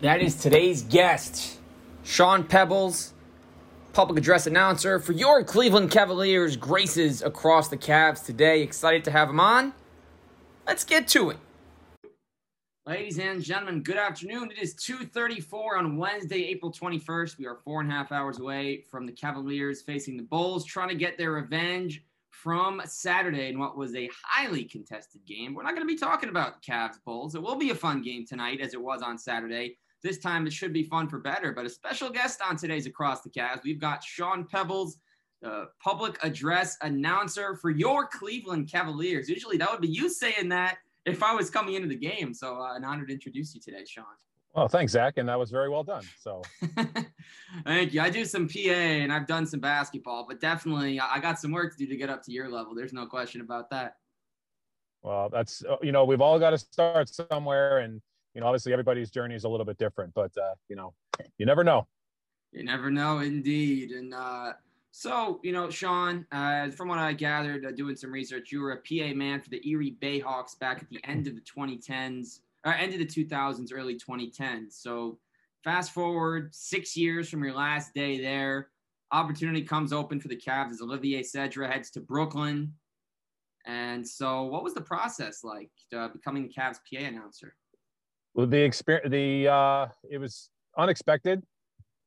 That is today's guest, Sean Peebles, public address announcer for your Cleveland Cavaliers graces across the Cavs today. Excited to have him on. Let's get to it. Ladies and gentlemen, good afternoon. It is 2.34 on Wednesday, April 21st. We are four and a half hours away from the Cavaliers facing the Bulls, trying to get their revenge from Saturday in what was a highly contested game. We're not going to be talking about Cavs Bulls. It will be a fun game tonight, as it was on Saturday. This time it should be fun for better. But a special guest on today's Across the Cavs, we've got Sean Peebles, the public address announcer for your Cleveland Cavaliers. Usually that would be you saying that if I was coming into the game. So uh, an honor to introduce you today, Sean. Well, thanks, Zach, and that was very well done. So, thank you. I do some PA and I've done some basketball, but definitely I got some work to do to get up to your level. There's no question about that. Well, that's uh, you know we've all got to start somewhere, and you know obviously everybody's journey is a little bit different, but uh, you know you never know. You never know, indeed. And uh, so you know, Sean, uh, from what I gathered, uh, doing some research, you were a PA man for the Erie Bayhawks back at the end of the 2010s or end of the 2000s, early 2010s. So fast forward six years from your last day there, opportunity comes open for the Cavs as Olivier Sedra heads to Brooklyn. And so, what was the process like uh, becoming the Cavs PA announcer? Well, the experience, the uh, it was unexpected.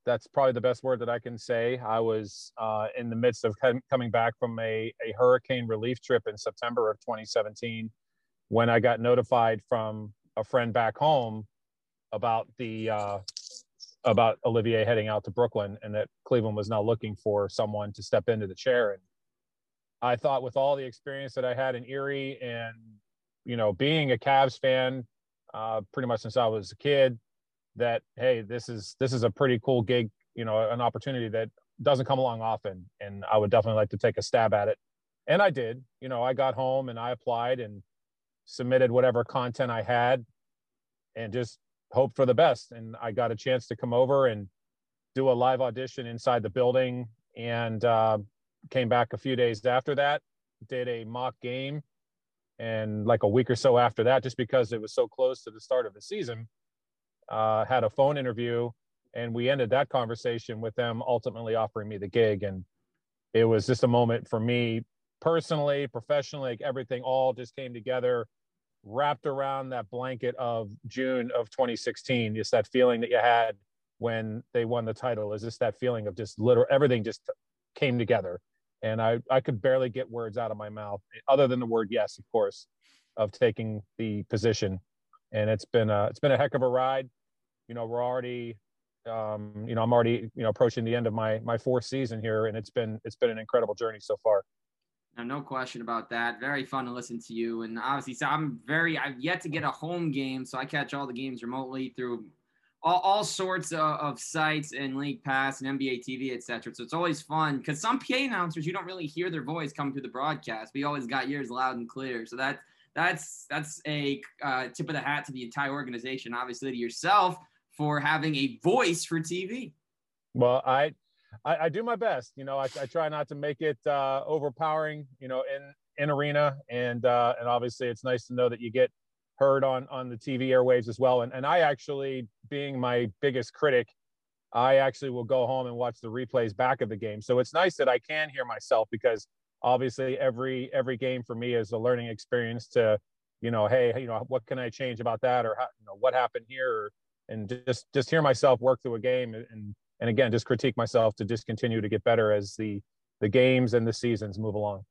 That's probably the best word that I can say. I was uh, in the midst of coming back from a, a hurricane relief trip in September of 2017 when I got notified from a friend back home about the uh, about Olivier heading out to Brooklyn and that Cleveland was now looking for someone to step into the chair. And I thought with all the experience that I had in Erie and you know being a Cavs fan uh, pretty much since I was a kid, that hey, this is this is a pretty cool gig, you know, an opportunity that doesn't come along often, and I would definitely like to take a stab at it. And I did. You know, I got home and I applied and submitted whatever content I had and just hope for the best. And I got a chance to come over and do a live audition inside the building and uh, came back a few days after that, did a mock game. And like a week or so after that, just because it was so close to the start of the season, uh, had a phone interview and we ended that conversation with them ultimately offering me the gig. And it was just a moment for me personally, professionally, like everything all just came together, wrapped around that blanket of June of 2016. Just that feeling that you had when they won the title is just that feeling of just literal everything just came together. And I, I could barely get words out of my mouth other than the word yes, of course, of taking the position. And it's been a, it's been a heck of a ride. You know, we're already um, you know, I'm already, you know, approaching the end of my my fourth season here, and it's been it's been an incredible journey so far. No, no question about that. Very fun to listen to you. And obviously, so I'm very, I've yet to get a home game. So I catch all the games remotely through all, all sorts of, of sites and League Pass and NBA TV, etc. So it's always fun because some PA announcers, you don't really hear their voice come through the broadcast. We always got yours loud and clear. So that, that's, that's a uh, tip of the hat to the entire organization, obviously to yourself for having a voice for TV. Well, I, I, I do my best. You know, I, I, try not to make it uh, overpowering. You know, in in arena, and uh, and obviously, it's nice to know that you get heard on on the TV airwaves as well. And and I actually, being my biggest critic, I actually will go home and watch the replays back of the game. So it's nice that I can hear myself because obviously every every game for me is a learning experience to you know hey you know what can i change about that or how, you know what happened here or, and just just hear myself work through a game and and again just critique myself to just continue to get better as the the games and the seasons move along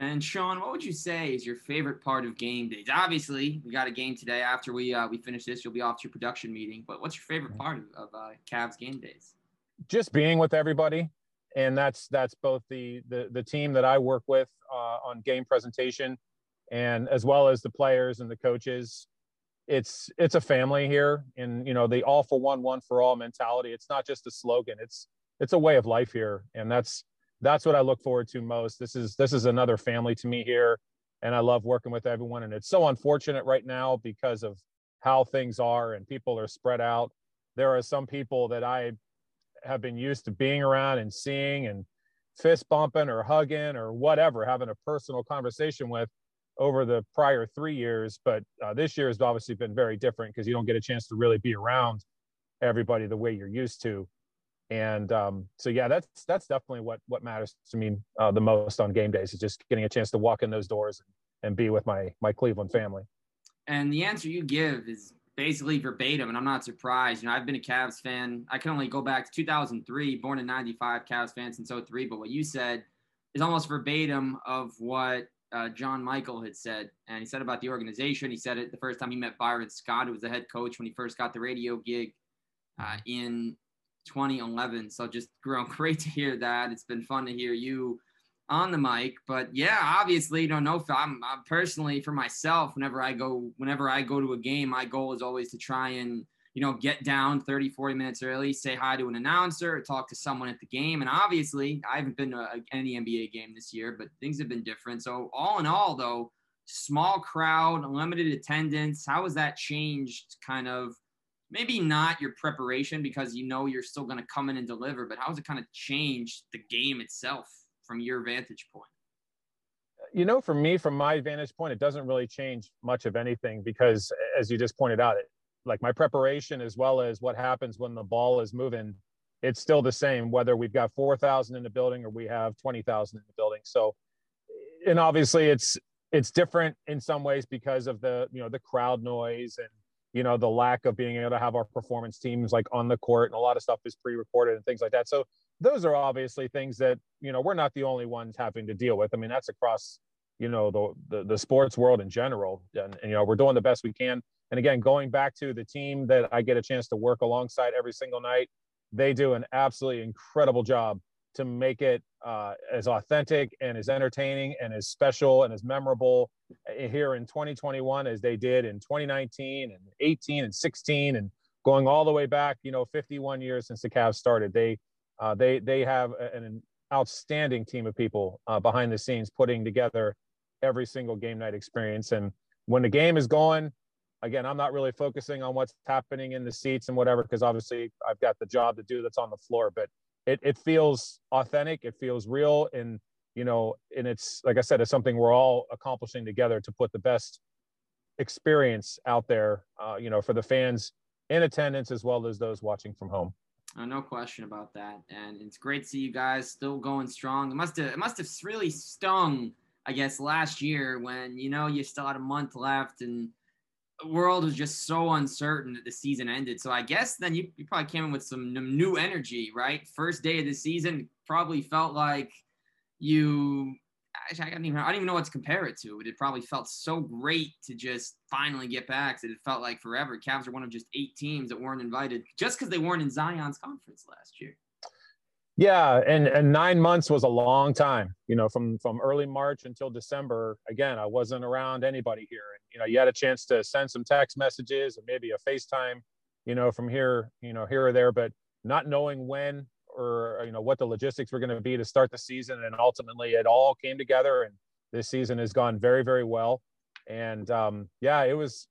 and Sean, what would you say is your favorite part of game days? Obviously, we got a game today. After we uh, we finish this, you'll be off to your production meeting. But what's your favorite part of, of uh, Cavs game days? Just being with everybody, and that's that's both the the, the team that I work with uh, on game presentation, and as well as the players and the coaches it's it's a family here and you know the all for one one for all mentality it's not just a slogan it's it's a way of life here and that's that's what i look forward to most this is this is another family to me here and i love working with everyone and it's so unfortunate right now because of how things are and people are spread out there are some people that i have been used to being around and seeing and fist bumping or hugging or whatever having a personal conversation with over the prior three years, but uh, this year has obviously been very different because you don't get a chance to really be around everybody the way you're used to. And um, so, yeah, that's that's definitely what what matters to me uh, the most on game days is just getting a chance to walk in those doors and, and be with my my Cleveland family. And the answer you give is basically verbatim, and I'm not surprised. You know, I've been a Cavs fan. I can only go back to 2003, born in '95, Cavs fan since 03. But what you said is almost verbatim of what uh, John Michael had said, and he said about the organization. He said it the first time he met Byron Scott, who was the head coach when he first got the radio gig uh, in 2011. So just great to hear that. It's been fun to hear you on the mic. But yeah, obviously, you know, no, I'm, I'm personally for myself. Whenever I go, whenever I go to a game, my goal is always to try and you know, get down 30, 40 minutes early, say hi to an announcer, talk to someone at the game. And obviously, I haven't been to any NBA game this year, but things have been different. So, all in all, though, small crowd, limited attendance, how has that changed kind of maybe not your preparation because you know you're still going to come in and deliver, but how has it kind of changed the game itself from your vantage point? You know, for me, from my vantage point, it doesn't really change much of anything because, as you just pointed out, it, like my preparation as well as what happens when the ball is moving it's still the same whether we've got 4000 in the building or we have 20000 in the building so and obviously it's it's different in some ways because of the you know the crowd noise and you know the lack of being able to have our performance teams like on the court and a lot of stuff is pre-recorded and things like that. So those are obviously things that you know we're not the only ones having to deal with. I mean that's across you know the the, the sports world in general. And, and you know we're doing the best we can. And again, going back to the team that I get a chance to work alongside every single night, they do an absolutely incredible job to make it uh, as authentic and as entertaining and as special and as memorable eh, here in 2021 as they did in 2019 and 18 and 16 and going all the way back, you know, 51 years since the Cavs started. They uh, they they have an outstanding team of people uh, behind the scenes putting together every single game night experience. And when the game is going, again, I'm not really focusing on what's happening in the seats and whatever, because obviously I've got the job to do that's on the floor, but it, it feels authentic. It feels real. And, you know, and it's, like I said, it's something we're all accomplishing together to put the best experience out there, uh, you know, for the fans in attendance as well as those watching from home. Uh, no question about that. And it's great to see you guys still going strong. It must have, it must have really stung, I guess, last year when, you know, you still had a month left and, world was just so uncertain that the season ended. So I guess then you, you probably came in with some new energy, right? First day of the season probably felt like you. I don't even I don't even know what to compare it to. It probably felt so great to just finally get back that it felt like forever. Cavs are one of just eight teams that weren't invited just because they weren't in Zion's conference last year. Yeah, and and nine months was a long time. You know, from from early March until December. Again, I wasn't around anybody here, and you know, you had a chance to send some text messages and maybe a FaceTime. You know, from here, you know, here or there, but not knowing when or you know what the logistics were going to be to start the season, and ultimately it all came together, and this season has gone very very well. And um, yeah, it was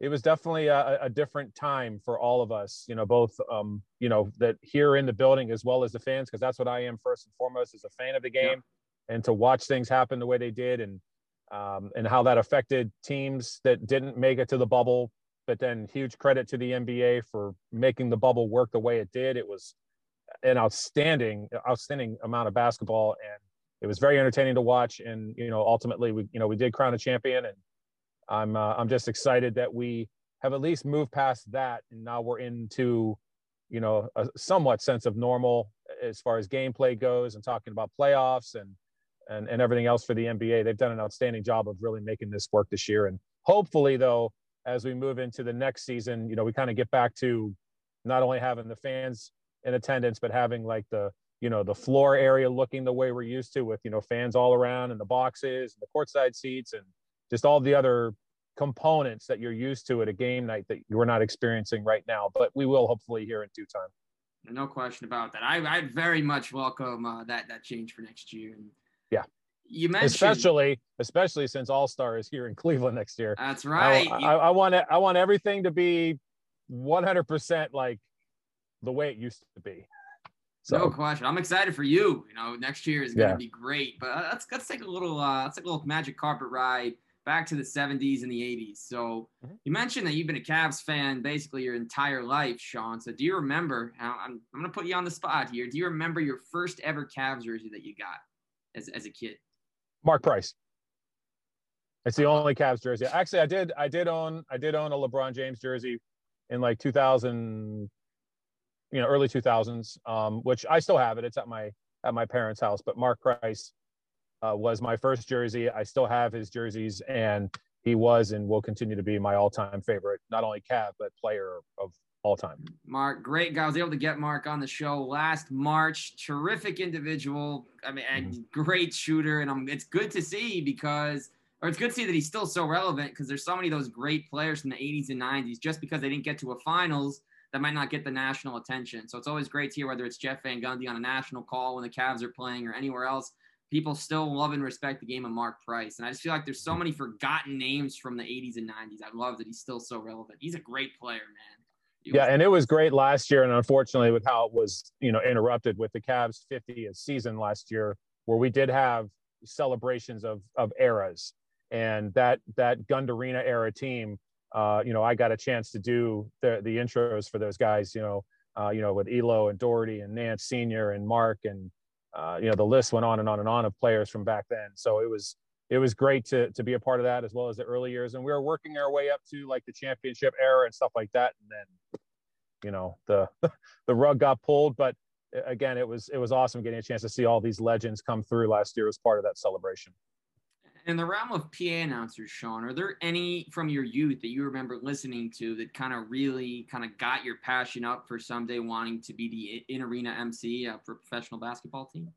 it was definitely a, a, different time for all of us you know both um, you know that here in the building as well as the fans because that's what i am first and foremost as a fan of the game yeah. and to watch things happen the way they did and um, and how that affected teams that didn't make it to the bubble. But then huge credit to the nba for making the bubble work the way it did. It was an outstanding outstanding amount of basketball and it was very entertaining to watch. And you know ultimately we you know we did crown a champion and I'm uh, I'm just excited that we have at least moved past that, and now we're into, you know, a somewhat sense of normal as far as gameplay goes, and talking about playoffs and and and everything else for the NBA. They've done an outstanding job of really making this work this year, and hopefully, though, as we move into the next season, you know, we kind of get back to not only having the fans in attendance, but having like the you know the floor area looking the way we're used to with you know fans all around and the boxes and the courtside seats and just all the other components that you're used to at a game night that you're not experiencing right now. But we will hopefully here in due time. No question about that. I, I very much welcome uh, that that change for next year. And yeah, you mentioned especially especially since All Star is here in Cleveland next year. That's right. I, I, I want it. I want everything to be 100 percent like the way it used to be. So. No question. I'm excited for you. You know, next year is going to yeah. be great. But uh, let's let's take a little uh, let's take a little magic carpet ride back to the 70s and the 80s. So mm-hmm. you mentioned that you've been a Cavs fan basically your entire life, Sean. So do you remember? I'm, I'm going to put you on the spot here. Do you remember your first ever Cavs jersey that you got as, as a kid? Mark Price. It's the only Cavs jersey. Actually, I did I did own I did own a LeBron James jersey in like 2000, you know, early 2000s, um, which I still have it. It's at my at my parents' house. But Mark Price uh, was my first jersey. I still have his jerseys, and he was and will continue to be my all-time favorite, not only Cav but player of all time. Mark, great guy. I was able to get Mark on the show last March. Terrific individual. I mean, mm-hmm. great shooter, and I'm, it's good to see because, or it's good to see that he's still so relevant because there's so many of those great players from the 80s and 90s. Just because they didn't get to a finals, that might not get the national attention. So it's always great to hear whether it's Jeff Van Gundy on a national call when the Cavs are playing or anywhere else people still love and respect the game of Mark Price. And I just feel like there's so many forgotten names from the 80s and 90s. I love that he's still so relevant. He's a great player, man. He yeah, was- and it was great last year. And unfortunately, with how it was, you know, interrupted with the Cavs 50th season last year, where we did have celebrations of of eras, and that that Gund Arena era team. Uh, you know, I got a chance to do the the intros for those guys. You know, uh, you know, with Ehlo and Daugherty and Nance Senior and Mark and uh, you know the list went on and on and on of players from back then. So it was it was great to to be a part of that as well as the early years. And we were working our way up to like the championship era and stuff like that. And then you know the the rug got pulled. But again it was it was awesome getting a chance to see all these legends come through last year as part of that celebration in the realm of PA announcers, Sean, are there any from your youth that you remember listening to that kind of really kind of got your passion up for someday wanting to be the in arena MC uh, for a professional basketball team?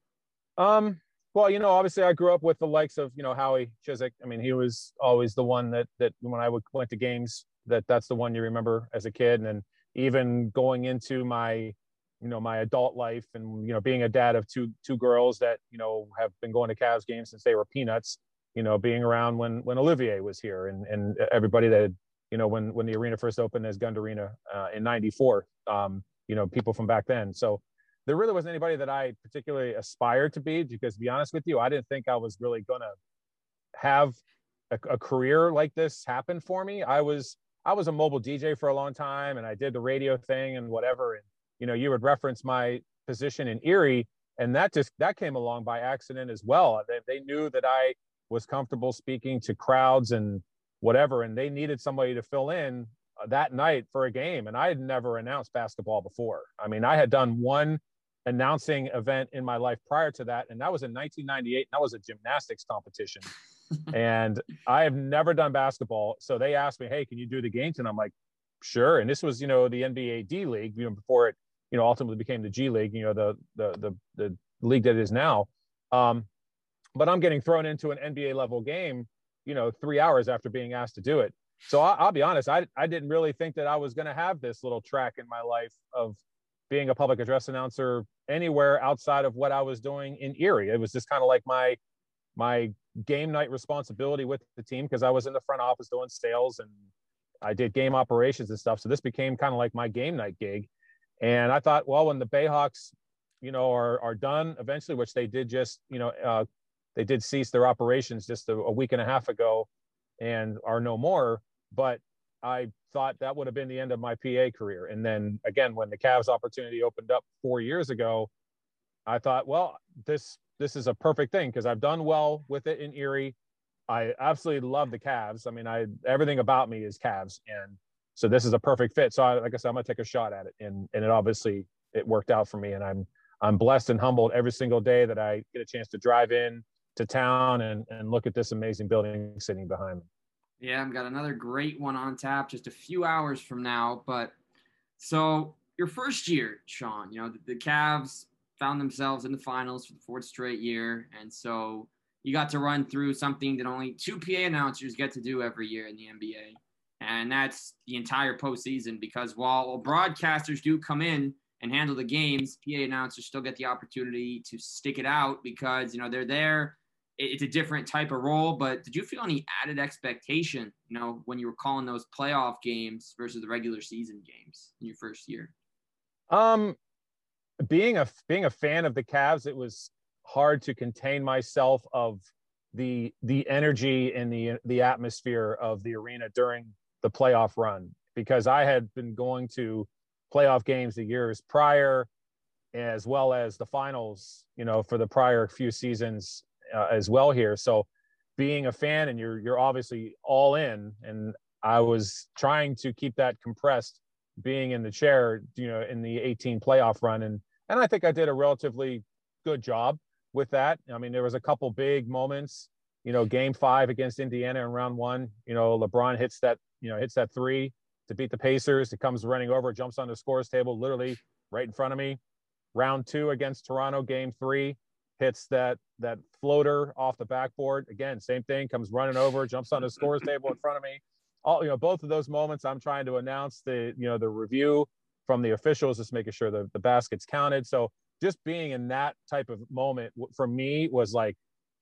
Um, well, you know, obviously I grew up with the likes of, you know, Howie Chizek. I mean, he was always the one that, that when I would went to games, that that's the one you remember as a kid. And then even going into my, you know, my adult life and, you know, being a dad of two, two girls that, you know, have been going to Cavs games since they were peanuts you know, being around when when Olivier was here and and everybody that had, you know, when when the arena first opened as Gund Arena uh, in '94, um, you know, people from back then. So there really wasn't anybody that I particularly aspired to be because, to be honest with you, I didn't think I was really gonna have a, a career like this happen for me. I was I was a mobile DJ for a long time, and I did the radio thing and whatever. And you know, you would reference my position in Erie, and that just that came along by accident as well. They, they knew that I was comfortable speaking to crowds and whatever, and they needed somebody to fill in uh, that night for a game. And I had never announced basketball before. I mean, I had done one announcing event in my life prior to that, and that was in 1998. and that was a gymnastics competition. and I have never done basketball. So they asked me, Hey, can you do the games? And I'm like, sure. And this was, you know, the NBA D League, you know, before it, you know, ultimately became the G League, you know, the the the the league that it is now. Um, but I'm getting thrown into an NBA level game, you know, three hours after being asked to do it. So I, will be honest, I, I didn't really think that I was going to have this little track in my life of being a public address announcer anywhere outside of what I was doing in Erie. It was just kind of like my my game night responsibility with the team because I was in the front office doing sales and I did game operations and stuff. So this became kind of like my game night gig. And I thought, well, when the Bayhawks, you know, are are done eventually, which they did just, you know, uh, they did cease their operations just a, a week and a half ago and are no more. But I thought that would have been the end of my PA career. And then again, when the Cavs opportunity opened up four years ago, I thought, well, this this is a perfect thing because I've done well with it in Erie. I absolutely love the Cavs. I mean, I everything about me is Cavs, and so this is a perfect fit. So, I, like I said, I'm gonna take a shot at it, and and it obviously it worked out for me, and I'm I'm blessed and humbled every single day that I get a chance to drive in to town and, and look at this amazing building sitting behind me. Yeah, I've got another great one on tap just a few hours from now. But so your first year, Sean, you know, the, the Cavs found themselves in the finals for the fourth straight year. And so you got to run through something that only two PA announcers get to do every year in the NBA. And that's the entire postseason because while broadcasters do come in and handle the games, PA announcers still get the opportunity to stick it out because, you know, they're there it's a different type of role. But did you feel any added expectation, you know, when you were calling those playoff games versus the regular season games in your first year? Um, being a being a fan of the Cavs, it was hard to contain myself of the the energy and the the atmosphere of the arena during the playoff run because I had been going to playoff games the years prior as well as the finals you know for the prior few seasons uh, as well here so being a fan and you're you're obviously all in and I was trying to keep that compressed being in the chair you know in the 18 playoff run and and I think I did a relatively good job with that. I mean, there was a couple big moments. You know, Game Five against Indiana in Round One. You know, LeBron hits that. You know, hits that three to beat the Pacers. It comes running over, jumps on the scores table, literally right in front of me. Round two against Toronto, Game Three, hits that that floater off the backboard. Again, same thing. Comes running over, jumps on the scores table in front of me. All you know, both of those moments, I'm trying to announce the you know the review from the officials, just making sure the the baskets counted. So just being in that type of moment for me was like,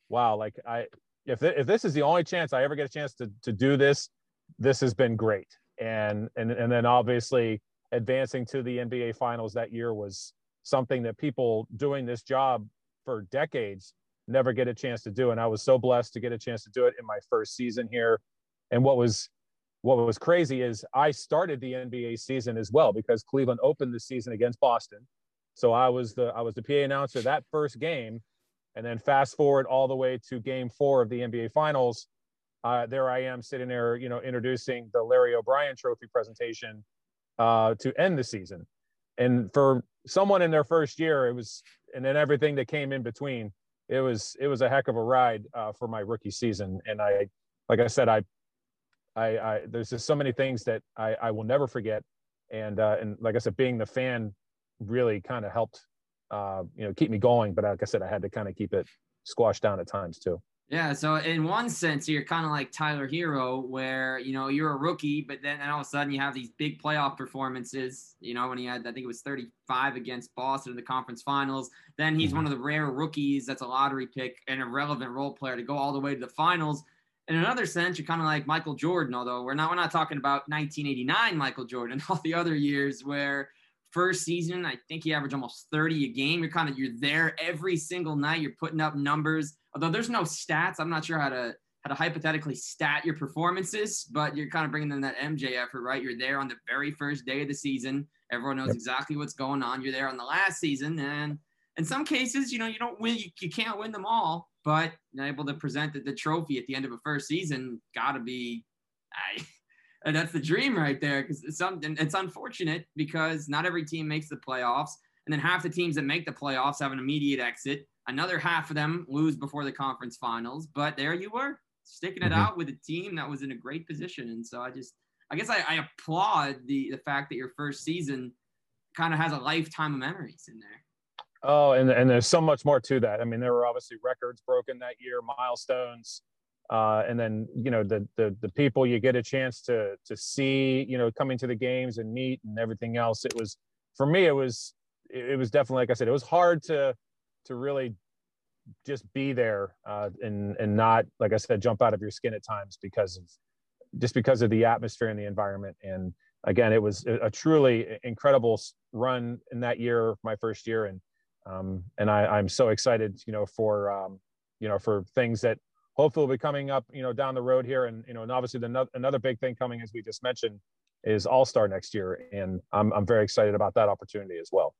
wow, like I, if, if this is the only chance I ever get a chance to, to do this, this has been great. And, and, and then obviously advancing to the NBA finals that year was something that people doing this job for decades never get a chance to do. And I was so blessed to get a chance to do it in my first season here. And what was, what was crazy is I started the NBA season as well because Cleveland opened the season against Boston so I was the I was the PA announcer that first game, and then fast forward all the way to Game Four of the NBA Finals. Uh, there I am sitting there, you know, introducing the Larry O'Brien Trophy presentation uh, to end the season. And for someone in their first year, it was, and then everything that came in between, it was it was a heck of a ride uh, for my rookie season. And I, like I said, I, I, I there's just so many things that I, I will never forget. And uh, and like I said, being the fan really kind of helped uh, you know keep me going. But like I said, I had to kind of keep it squashed down at times too. Yeah, so in one sense, you're kind of like Tyler Herro, where you know you're a rookie, but then all of a sudden you have these big playoff performances. You know, when he had, I think it was 35 against Boston in the conference finals. Then he's mm-hmm. one of the rare rookies that's a lottery pick and a relevant role player to go all the way to the finals. In another sense, you're kind of like Michael Jordan, although we're not we're not talking about 1989 Michael Jordan, all the other years where first season, I think he averaged almost 30 a game. You're kind of you're there every single night. You're putting up numbers. Although there's no stats, I'm not sure how to how to hypothetically stat your performances, but you're kind of bringing in that MJ effort, right? You're there on the very first day of the season. Everyone knows exactly what's going on. You're there on the last season, and in some cases, you know, you don't win. You, you can't win them all, but able to present the, the trophy at the end of a first season got to be. I, and that's the dream right there. Because it's something. It's unfortunate because not every team makes the playoffs, and then half the teams that make the playoffs have an immediate exit. Another half of them lose before the conference finals. But there you were, sticking it mm-hmm. out with a team that was in a great position. And so I just, I guess I, I applaud the the fact that your first season kind of has a lifetime of memories in there. Oh, and and there's so much more to that. I mean, there were obviously records broken that year, milestones uh, and then you know the, the the people you get a chance to to see you know coming to the games and meet and everything else it was for me it was it was definitely like i said it was hard to to really just be there uh, and and not like i said jump out of your skin at times because of just because of the atmosphere and the environment and again it was a, truly incredible run in that year my first year and um, and I, i'm so excited you know for um, you know for things that hopefully will be coming up, you know, down the road here. And, you know, and obviously the, another big thing coming, as we just mentioned, is All Star next year. And I'm, I'm very excited about that opportunity as well.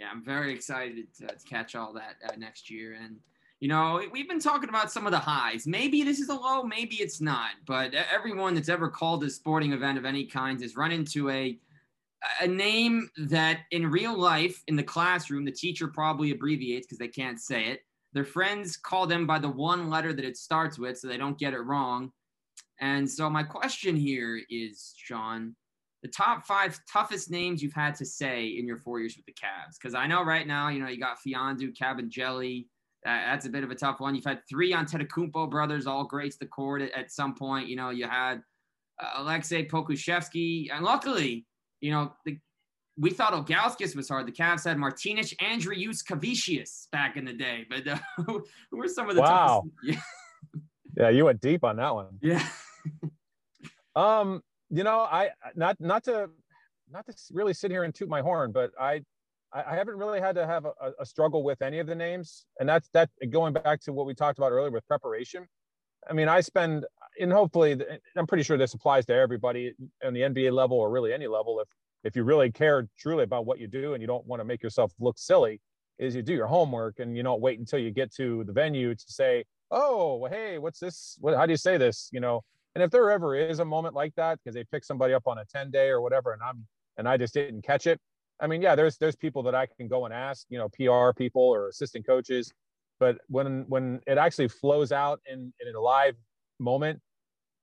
Yeah, I'm very excited to, to catch all that uh, next year. And, you know, we've been talking about some of the highs. Maybe this is a low, maybe it's not. But everyone that's ever called a sporting event of any kind has run into a, a name that in real life, in the classroom, the teacher probably abbreviates because they can't say it their friends call them by the one letter that it starts with so they don't get it wrong. And so my question here is, Sean, the top five toughest names you've had to say in your four years with the Cavs. Because I know right now, you know, you got Mfiondu, Kabengele. Uh, that's a bit of a tough one. You've had three Antetokounmpo brothers, all grace the court at, at some point. You know, you had uh, Aleksej Pokusevski. And luckily, you know, the we thought Ilgauskas was hard. The Cavs had Martynas, Andrius, Kavicius back in the day. But uh, who were some of the wow. Yeah. yeah, you went deep on that one. Yeah. um, you know, I not not to not to really sit here and toot my horn, but I I, haven't really had to have a, a, struggle with any of the names, and that's that. Going back to what we talked about earlier with preparation, I mean, I spend, and hopefully, I'm pretty sure this applies to everybody on the NBA level or really any level. If if you really care truly about what you do and you don't want to make yourself look silly, is you do your homework and you don't wait until you get to the venue to say, oh, hey, what's this? What, how do you say this? You know, and if there ever is a moment like that because they pick somebody up on a 10 day or whatever, and I'm and I just didn't catch it. I mean, yeah, there's there's people that I can go and ask, you know, PR people or assistant coaches, but when when it actually flows out in in a live moment,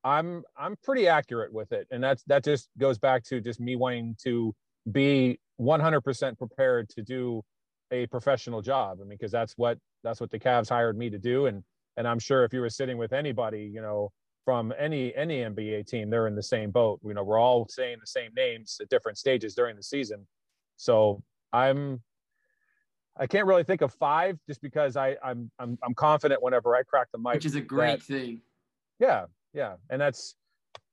I'm I'm pretty accurate with it, and that's that just goes back to just me wanting to be 100% prepared to do a professional job. I mean, because that's what that's what the Cavs hired me to do, and and I'm sure if you were sitting with anybody, you know, from any any NBA team, they're in the same boat. You know, we're all saying the same names at different stages during the season. So I'm I can't really think of five just because I I'm I'm I'm confident whenever I crack the mic. Which is a great that, thing. Yeah, yeah, and that's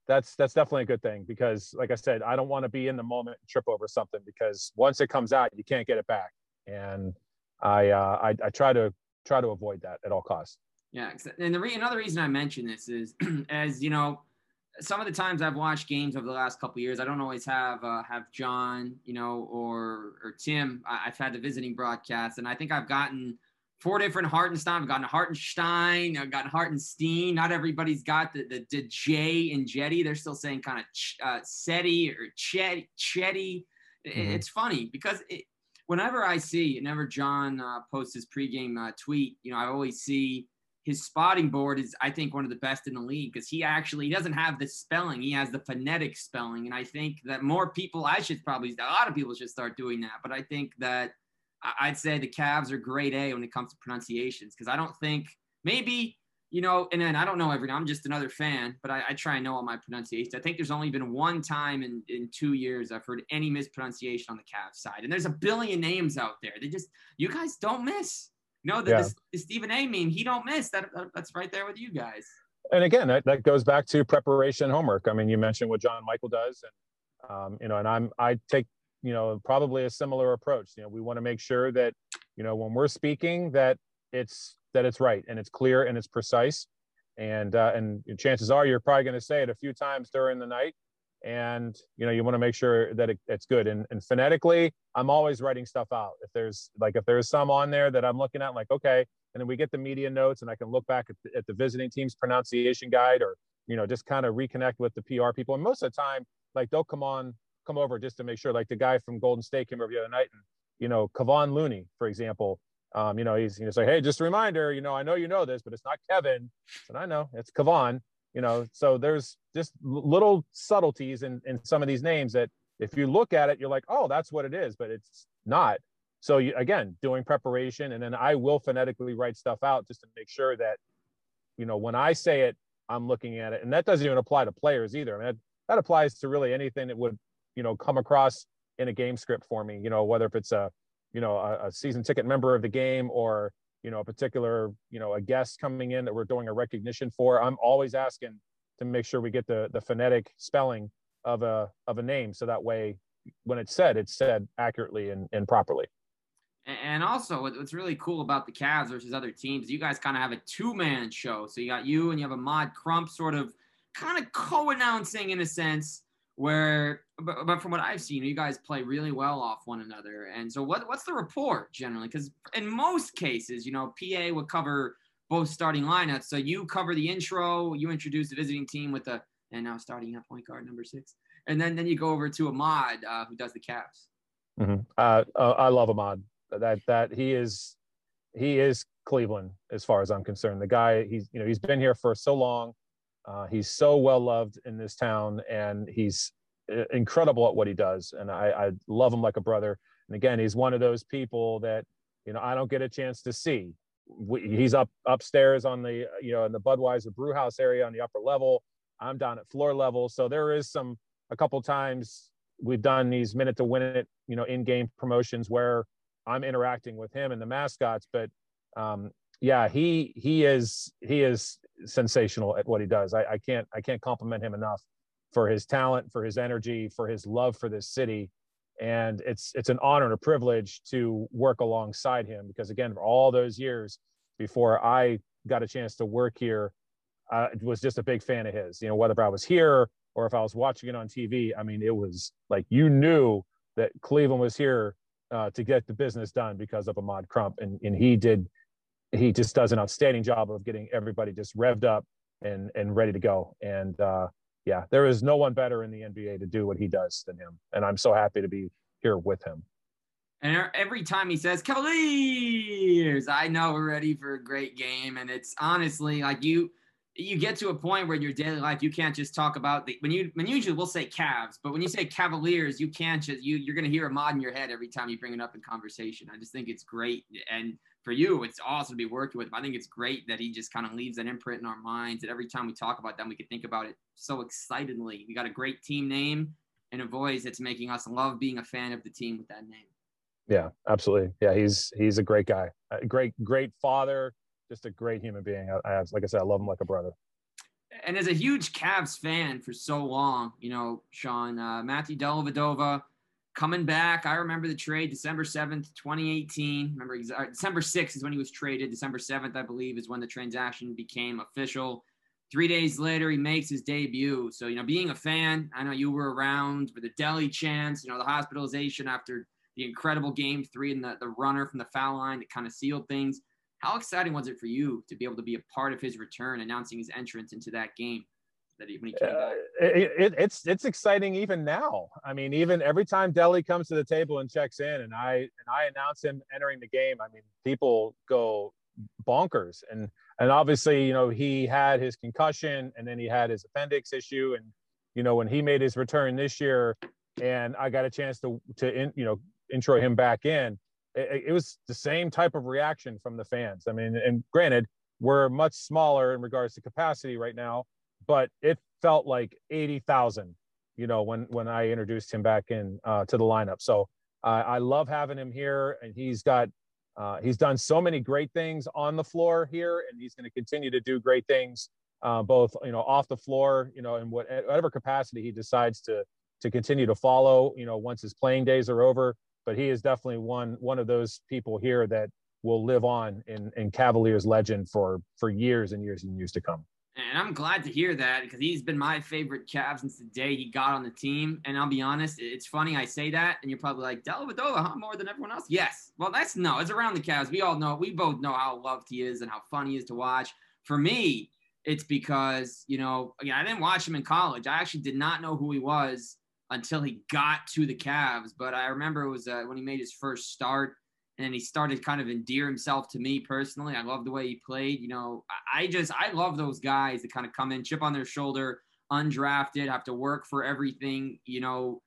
that's that's definitely a good thing because like I said, I don't want to be in the moment and trip over something because once it comes out, you can't get it back, and I uh, I, I try to try to avoid that at all costs. Yeah, and the re- another reason I mention this is as you know some of the times I've watched games over the last couple years, I don't always have uh, have John, you know, or or Tim. I, have had the visiting broadcast, and I think I've gotten four different Hartenstein. I've gotten Hartenstein. I've gotten Hartenstein. Not everybody's got the the, the J and Jetty. They're still saying kind of ch- uh, Seti or Chetty. Chetty. Mm-hmm. It's funny because it, whenever I see, whenever John uh, posts his pregame uh, tweet, you know, I always see his spotting board is I think one of the best in the league because he actually he doesn't have the spelling he has the phonetic spelling and I think that more people I should probably a lot of people should start doing that but I think that I'd say the Cavs are grade A when it comes to pronunciations because I don't think maybe you know and then I don't know everything I'm just another fan but I, I try and know all my pronunciations. I think there's only been one time in in two years I've heard any mispronunciation on the Cavs side and there's a billion names out there they just you guys don't miss no, the, yeah. the, Stephen A. meme, he don't miss. That that's right there with you guys. And again, that, that goes back to preparation homework. I mean, you mentioned what John Michael does, and um, you know, and I'm I take you know probably a similar approach. You know, we want to make sure that you know when we're speaking that it's that it's right and it's clear and it's precise, and uh, and chances are you're probably going to say it a few times during the night, and you know you want to make sure that it, it's good. And, and phonetically i'm always writing stuff out. If there's like if there's some on there that i'm looking at like okay and then we get the media notes and i can look back at the, at the visiting team's pronunciation guide or you know just kind of reconnect with the pr people. And most of the time like they'll come on come over just to make sure like the guy from golden state came over the other night and you know Kevon Looney for example um, you know he's you know say hey just a reminder you know i know you know this but it's not kevin. And i know it's Kevon you know so there's just little subtleties in, in some of these names that if you look at it you're like oh that's what it is but it's not. So you, again doing preparation and then i will phonetically write stuff out just to make sure that you know when i say it i'm looking at it. And that doesn't even apply to players either. I mean, that, that applies to really anything that would you know come across in a game script for me you know whether if it's a you know a, a season ticket member of the game or you know a particular you know a guest coming in that we're doing a recognition for i'm always asking to make sure we get the the phonetic spelling of a of a name. So that way when it's said it's said accurately and, and properly. And also what's really cool about the Cavs versus other teams you guys kind of have a two-man show. So you got you and you have Ahmad Crump sort of kind of co-announcing in a sense where but, but from what I've seen, you guys play really well off one another. And so what what's the rapport generally? Because in most cases, you know, PA would cover both starting lineups. So you cover the intro, you introduce the visiting team with the and now starting at point guard number six. And then then you go over to Ahmad, uh, who does the Cavs. Mm-hmm. Uh, uh, I love Ahmad. That that he is he is Cleveland as far as I'm concerned. The guy he's you know he's been here for so long. Uh, he's so well loved in this town, and he's uh, incredible at what he does. And I, I love him like a brother. And again, he's one of those people that you know I don't get a chance to see. We, he's up upstairs on the you know in the Budweiser Brew House area on the upper level. I'm down at floor level, so there is some a couple times we've done these minute to win it you know in game promotions where I'm interacting with him and the mascots. But um, yeah, he he is he is sensational at what he does. I, I can't I can't compliment him enough for his talent, for his energy, for his love for this city. and it's it's an honor and a privilege to work alongside him because again for all those years before i got a chance to work here i was just a big fan of his you know whether i was here or if i was watching it on tv i mean it was like you knew that cleveland was here uh, to get the business done because of ahmad crump and, and he did he just does an outstanding job of getting everybody just revved up and and ready to go and uh, yeah, there is no one better in the NBA to do what he does than him. And I'm so happy to be here with him. And every time he says Cavaliers, I know we're ready for a great game. And it's honestly like you you get to a point where in your daily life you can't just talk about the when you when usually we'll say Cavs, but when you say Cavaliers, you can't just you you're gonna hear Ahmad in your head every time you bring it up in conversation. I just think it's great. And for you, it's awesome to be working with him. I think it's great that he just kind of leaves an imprint in our minds. That every time we talk about them, we can think about it so excitedly. We got a great team name and a voice that's making us love being a fan of the team with that name. Yeah, absolutely. Yeah, he's he's a great guy, a great great father, just a great human being. I, I like I said, I love him like a brother. And as a huge Cavs fan for so long, you know, Sean uh, Matthew Dellavedova coming back. I remember the trade December 7th, 2018. Remember uh, December 6th is when he was traded. December 7th, I believe, is when the transaction became official. Three days later, he makes his debut. So, you know, being a fan, I know you were around for the Delly chance, you know, the hospitalization after the incredible game three and the, the runner from the foul line that kind of sealed things. How exciting was it for you to be able to be a part of his return, announcing his entrance into that game? That he, when he came uh, back? It, it, it's it's exciting even now. I mean, even every time Delly comes to the table and checks in, and I and I announce him entering the game, I mean, people go bonkers. And and obviously, you know, he had his concussion, and then he had his appendix issue, and you know, when he made his return this year, and I got a chance to to in, you know intro him back in. It, it was the same type of reaction from the fans. I mean, and granted, we're much smaller in regards to capacity right now, but it felt like 80,000, you know, when, when I introduced him back in uh, to the lineup. So uh, I love having him here and he's got, uh, he's done so many great things on the floor here and he's going to continue to do great things uh, both, you know, off the floor, you know, in whatever capacity he decides to, to continue to follow, you know, once his playing days are over. But he is definitely one, one of those people here that will live on in, in Cavaliers legend for, for years and years and years to come. And I'm glad to hear that because he's been my favorite Cav since the day he got on the team. And I'll be honest, it's funny I say that, and you're probably like, Dellavedova, huh? More than everyone else? Yes. Well, that's no, it's around the Cavs. We all know, we both know how loved he is and how fun he is to watch. For me, it's because, you know, again, I didn't watch him in college. I actually did not know who he was until he got to the Cavs. But I remember it was uh, when he made his first start and he started kind of endear himself to me personally. I love the way he played. You know, I just I love those guys that kind of come in, chip on their shoulder, undrafted, have to work for everything. You know,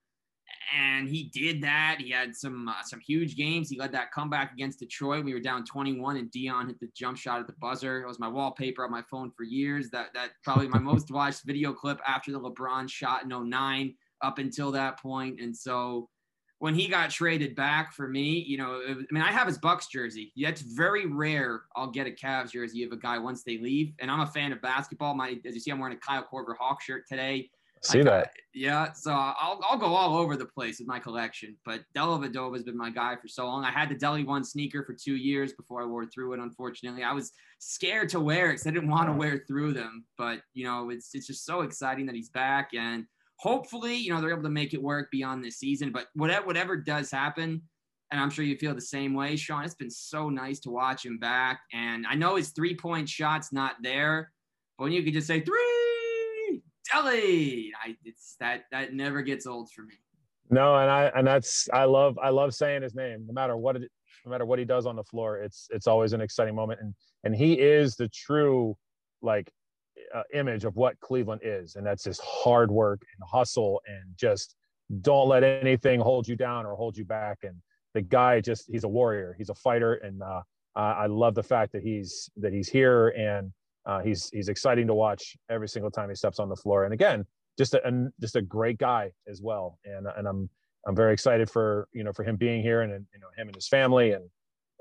and he did that. He had some uh, some huge games. He led that comeback against Detroit. We were down 21, and Dion hit the jump shot at the buzzer. It was my wallpaper on my phone for years. That that probably my most watched video clip after the LeBron shot in 09 up until that point. And so when he got traded back for me, you know, I mean, I have his Bucks jersey. It's very rare I'll get a Cavs jersey of a guy once they leave. And I'm a fan of basketball. My, as you see, I'm wearing a Kyle Korver Hawk shirt today. See that? Yeah, so I'll, I'll go all over the place with my collection. But Dellavedova has been my guy for so long. I had the Delly One sneaker for two years before I wore through it. Unfortunately, I was scared to wear it because I didn't want to wear through them. But you know, it's it's just so exciting that he's back and hopefully, you know, they're able to make it work beyond this season. But whatever whatever does happen, and I'm sure you feel the same way, Sean. It's been so nice to watch him back. And I know his three point shot's not there, but when you could just say three, Delly, I it's that that never gets old for me. No, and I and that's I love I love saying his name. No matter what it, no matter what he does on the floor, it's it's always an exciting moment. And and he is the true like uh, image of what Cleveland is, and that's just hard work and hustle and just don't let anything hold you down or hold you back. And the guy just he's a warrior, he's a fighter, and uh, I love the fact that he's that he's here and uh, he's he's exciting to watch every single time he steps on the floor. And again, just a, a just a great guy as well. And and I'm I'm very excited for you know for him being here and, and you know him and his family and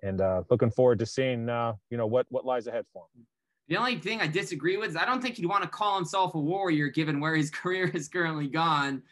and uh, looking forward to seeing uh, you know what what lies ahead for him. The only thing I disagree with is I don't think he'd want to call himself a warrior given where his career has currently gone,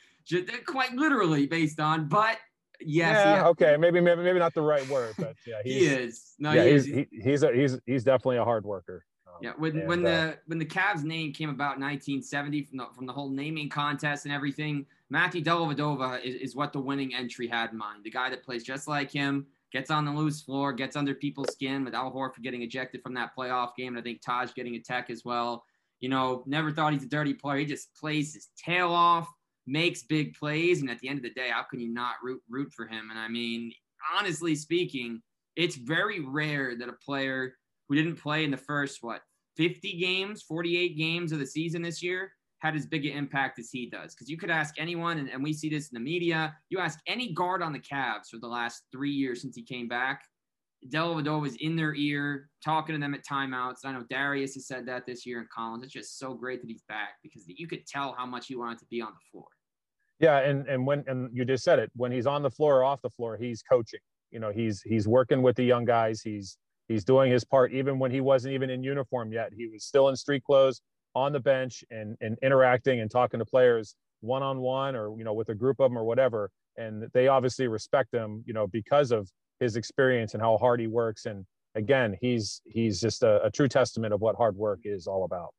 quite literally based on. But Yes. yeah, yeah. okay, maybe maybe maybe not the right word, but yeah, he is. No, yeah, he he's he, he's a, he's he's definitely a hard worker. Um, Yeah, when and, when uh, the when the Cavs name came about in 1970 from the from the whole naming contest and everything, Matthew Dellavedova is, is what the winning entry had in mind. The guy that plays just like him, gets on the loose floor, gets under people's skin. With Al Horford getting ejected from that playoff game, and I think Taj getting a tech as well. You know, never thought he's a dirty player. He just plays his tail off, makes big plays, and at the end of the day, how can you not root root for him? And I mean, honestly speaking, it's very rare that a player who didn't play in the first what 50 games, 48 games of the season this year had as big an impact as he does. Because you could ask anyone, and, and we see this in the media, you ask any guard on the Cavs for the last three years since he came back, Dellavedova was in their ear, talking to them at timeouts. I know Darius has said that this year in Collins. It's just so great that he's back because you could tell how much he wanted to be on the floor. Yeah, and and when and you just said it, when he's on the floor or off the floor, he's coaching. You know, he's he's working with the young guys. He's he's doing his part even when he wasn't even in uniform yet. He was still in street clothes on the bench and and interacting and talking to players one on one or you know with a group of them or whatever. And they obviously respect him, you know, because of his experience and how hard he works. And again, he's he's just a, a true testament of what hard work is all about.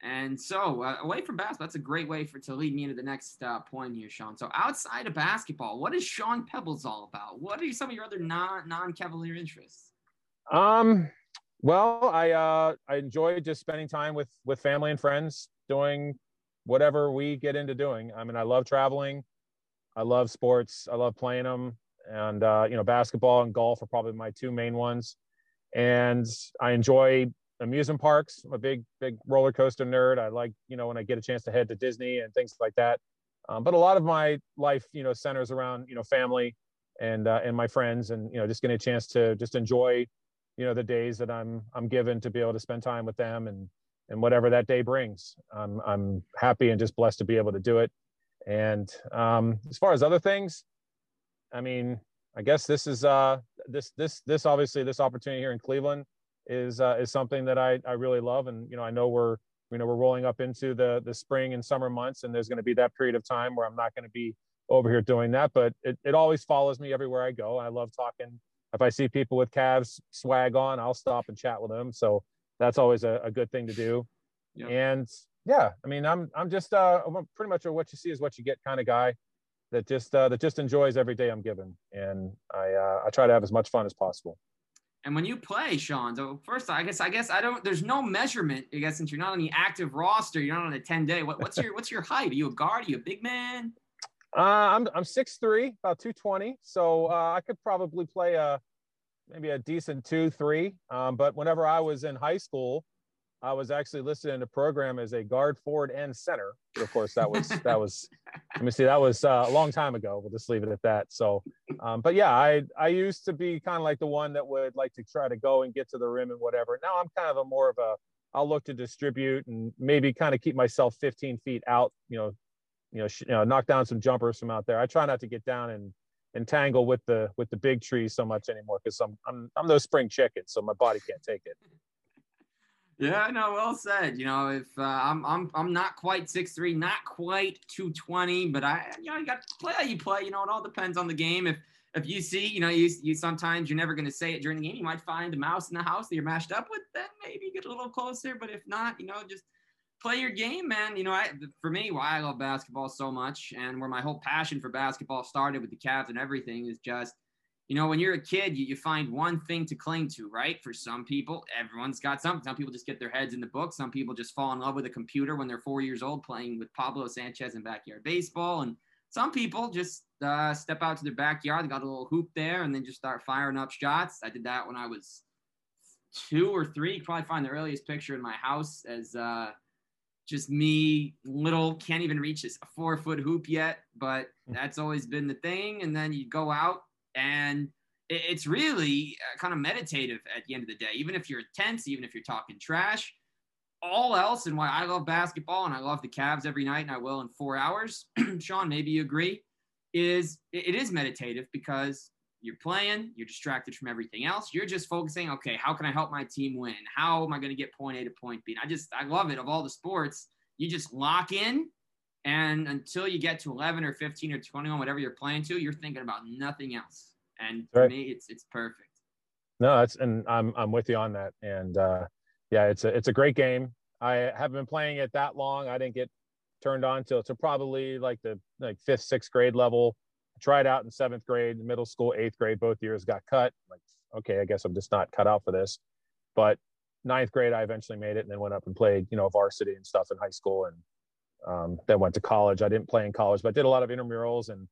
And so, uh, away from basketball, that's a great way for to lead me into the next uh, point here, Sean. So, outside of basketball, what is Sean Peebles all about? What are some of your other non non Cavalier interests? Um, well, I uh, I enjoy just spending time with with family and friends, doing whatever we get into doing. I mean, I love traveling, I love sports, I love playing them, and uh, you know, basketball and golf are probably my two main ones. And I enjoy amusement parks. I'm a big big roller coaster nerd. I like you know when I get a chance to head to Disney and things like that. Um, but a lot of my life, you know, centers around you know family and uh, and my friends, and you know, just getting a chance to just enjoy you know the days that i'm i'm given to be able to spend time with them and and whatever that day brings. I'm i'm happy and just blessed to be able to do it. And um as far as other things i mean i guess this is uh this this this obviously this opportunity here in cleveland is uh is something that i i really love. And you know i know we're you know we're rolling up into the the spring and summer months and there's going to be that period of time where i'm not going to be over here doing that. But it, it always follows me everywhere i go. I love talking if I see people with Cavs swag on, I'll stop and chat with them. So that's always a, a good thing to do. Yep. And yeah, I mean, I'm I'm just uh, I'm pretty much a what you see is what you get kind of guy that just uh, that just enjoys every day I'm given, and I uh, I try to have as much fun as possible. And when you play, Sean, so first, I guess I guess I don't. There's no measurement. I guess since you're not on the active roster, you're not on a 10 day. What, what's your what's your height? Are you a guard? Are you a big man? Uh, I'm I'm six three, about two twenty. So uh, I could probably play a maybe a decent two three. Um, but whenever I was in high school, I was actually listed in the program as a guard, forward, and center. But of course, that was that was. Let me see. That was uh, a long time ago. We'll just leave it at that. So, um, but yeah, I I used to be kind of like the one that would like to try to go and get to the rim and whatever. Now I'm kind of a more of a. I'll look to distribute and maybe kind of keep myself 15 feet out. You know, you know, sh- you know, knock down some jumpers from out there. I try not to get down and entangle with the with the big trees so much anymore because I'm I'm I'm no spring chicken, so my body can't take it. Yeah, no, well said. You know, if uh, I'm I'm I'm not quite six three, not quite two twenty, but I you know you got to play how you play. You know, it all depends on the game. If if you see, you know, you you sometimes you're never going to say it during the game. You might find a mouse in the house that you're mashed up with. Then maybe get a little closer. But if not, you know, just play your game, man. You know, I, for me, why I love basketball so much, and where my whole passion for basketball started with the Cavs and everything is just you know, when you're a kid, you, you find one thing to cling to, right? For some people, everyone's got something. Some people just get their heads in the book. Some people just fall in love with a computer when they're four years old playing with Pablo Sanchez in backyard baseball. And some people just uh, step out to their backyard, they got a little hoop there, and then just start firing up shots. I did that when I was two or three. You probably find the earliest picture in my house as uh, just me, little, can't even reach a four foot hoop yet, but that's always been the thing. And then you go out and it's really uh, kind of meditative at the end of the day even if you're tense even if you're talking trash all else and why i love basketball and i love the Cavs every night and i will in four hours sean maybe you agree is it is meditative because you're playing you're distracted from everything else you're just focusing okay how can i help my team win how am i going to get point a to point b and i just i love it of all the sports you just lock in And until you get to 11 or 15 or 21, whatever you're playing to, you're thinking about nothing else. And for right. me, it's it's perfect. No, that's and I'm I'm with you on that. And uh, yeah, it's a it's a great game. I haven't been playing it that long. I didn't get turned on till to probably like the like fifth, sixth grade level. Tried out in seventh grade, middle school, eighth grade, both years got cut. Like, okay, I guess I'm just not cut out for this. But ninth grade, I eventually made it and then went up and played, you know, varsity and stuff in high school and um, then went to college. I didn't play in college, but I did a lot of intramurals and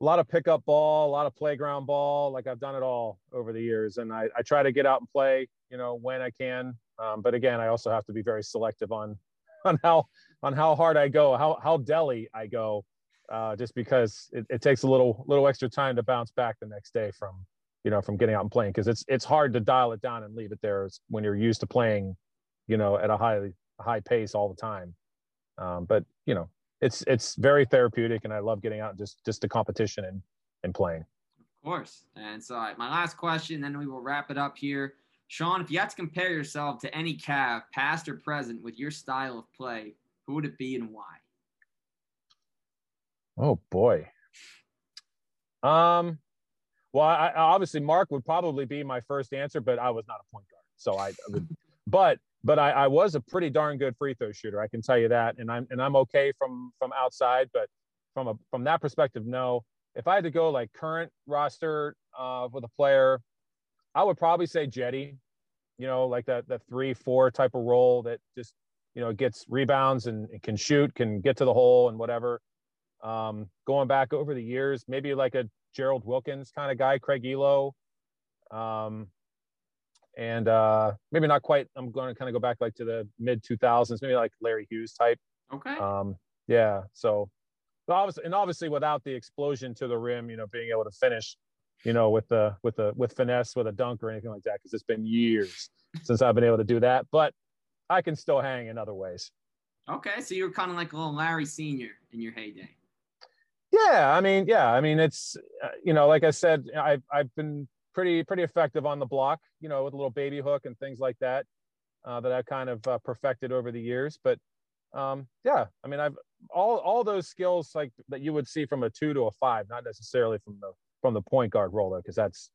a lot of pickup ball, a lot of playground ball. Like I've done it all over the years, and I, I try to get out and play, you know, when I can. Um, but again, I also have to be very selective on on how on how hard I go, how how deli I go, uh, just because it, it takes a little little extra time to bounce back the next day from you know from getting out and playing because it's it's hard to dial it down and leave it there when you're used to playing, you know, at a high high pace all the time. Um, but you know, it's it's very therapeutic, and I love getting out just just the competition and and playing. Of course. And so right, my last question, then we will wrap it up here. Sean, if you had to compare yourself to any Cav, past or present, with your style of play, who would it be and why? Oh boy. Um, well, I, obviously Mark would probably be my first answer, but I was not a point guard, so I would. but but I, I, was a pretty darn good free throw shooter. I can tell you that, and I'm and I'm okay from from outside, but from a from that perspective, no. If I had to go like current roster uh, with a player, I would probably say Cedi. You know, like that that three four type of role that just you know gets rebounds and, and can shoot, can get to the hole and whatever. Um, going back over the years, maybe like a Gerald Wilkins kind of guy, Craig Ehlo. Um, and uh, maybe not quite. I'm going to kind of go back like to the mid 2000s, maybe like Larry Hughes type. Okay. Um, yeah. So, obviously, and obviously, without the explosion to the rim, you know, being able to finish, you know, with the with the with finesse, with a dunk or anything like that, because it's been years since I've been able to do that. But I can still hang in other ways. Okay, so you're kind of like a little Larry Senior in your heyday. Yeah, I mean, yeah, I mean, it's uh, you know, like I said, I've I've been pretty pretty effective on the block, you know, with a little baby hook and things like that uh, that I've kind of uh, perfected over the years. But um, yeah, I mean, I've all all those skills like that you would see from a two to a five, not necessarily from the from the point guard role though, because that's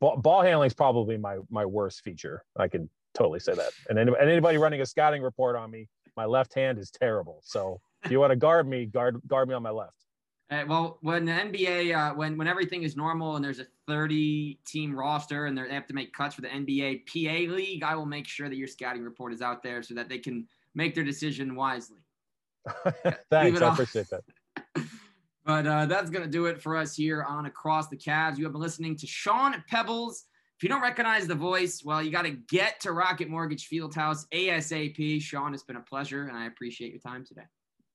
ball, ball handling is probably my my worst feature. I can totally say that. And, any, and anybody running a scouting report on me, my left hand is terrible. So if you want to guard me, guard guard me on my left. Uh, well, when the NBA, uh, when when everything is normal and there's a 30 team roster and they have to make cuts for the NBA PA league, I will make sure that your scouting report is out there so that they can make their decision wisely. Thanks, I appreciate that. but uh, that's gonna do it for us here on Across the Cavs. You have been listening to Sean Peebles. If you don't recognize the voice, well, you got to get to Rocket Mortgage Fieldhouse ASAP. Sean, it's been a pleasure, and I appreciate your time today.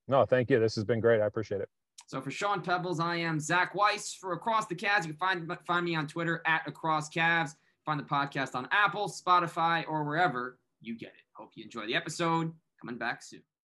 No, thank you. This has been great. I appreciate it. So for Sean Peebles, I am Zach Weiss. For Across the Cavs, you can find find me on Twitter at Across Cavs. Find the podcast on Apple, Spotify, or wherever you get it. Hope you enjoy the episode. Coming back soon.